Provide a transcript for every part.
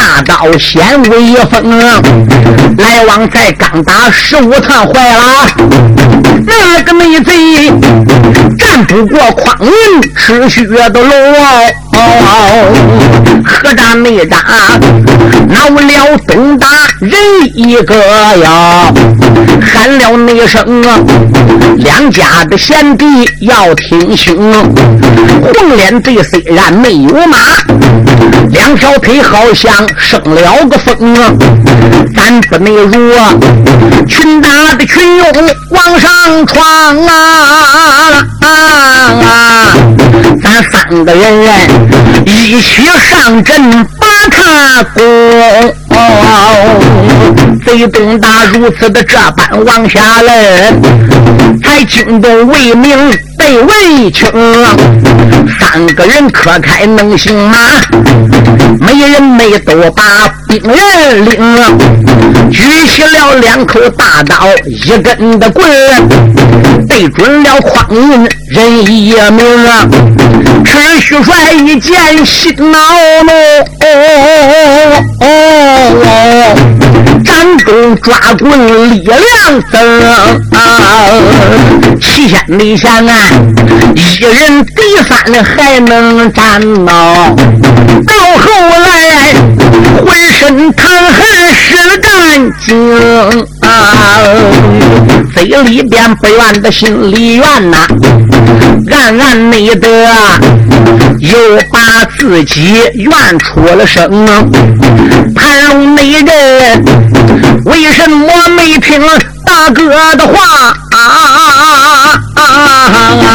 大刀显威风，来往在刚打十五趟坏了，那个内贼战不过匡胤吃血的龙。何战没打，恼了东大人一个呀，喊了那声啊，两家的贤弟要听兄，红脸贼虽然没有马，两条腿好像生了个风啊，咱不内如，群打的群勇往上闯啊啊！咱三个人。一起上阵把他攻，哦贼东大如此的这般往下来，才惊动魏明被魏青，三个人磕开能行吗？没人没都把兵人领，举起了两口大刀，一根的棍，对准了匡胤人一名啊！赤须帅一见心恼怒，抓棍力量增，七千里想啊，一人敌三还能战呐，到后来浑身淌汗湿干净啊，嘴里边不愿的心里怨呐，暗暗内得又自己怨出了声。盘龙内人为什么没听大哥的话？啊啊啊啊啊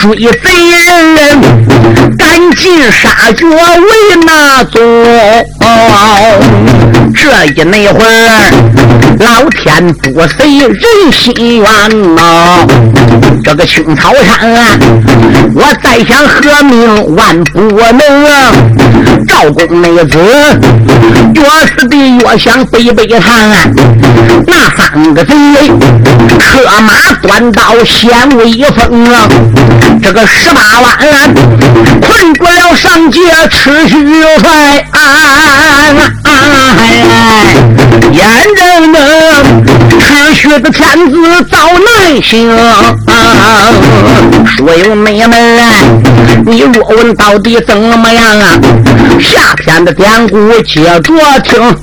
追贼人赶尽杀绝为哪宗？这一那会儿，老天不遂人心愿呐。这个青草山啊，我再想和命万不能啊。赵公妹子越是的越想背背他，那三个贼车马端刀显威风啊！这个十八弯困不了上界赤须帅，眼睁睁赤须的天子遭难行。说有妹妹，你若问到底怎么样啊？下篇的典故接着听。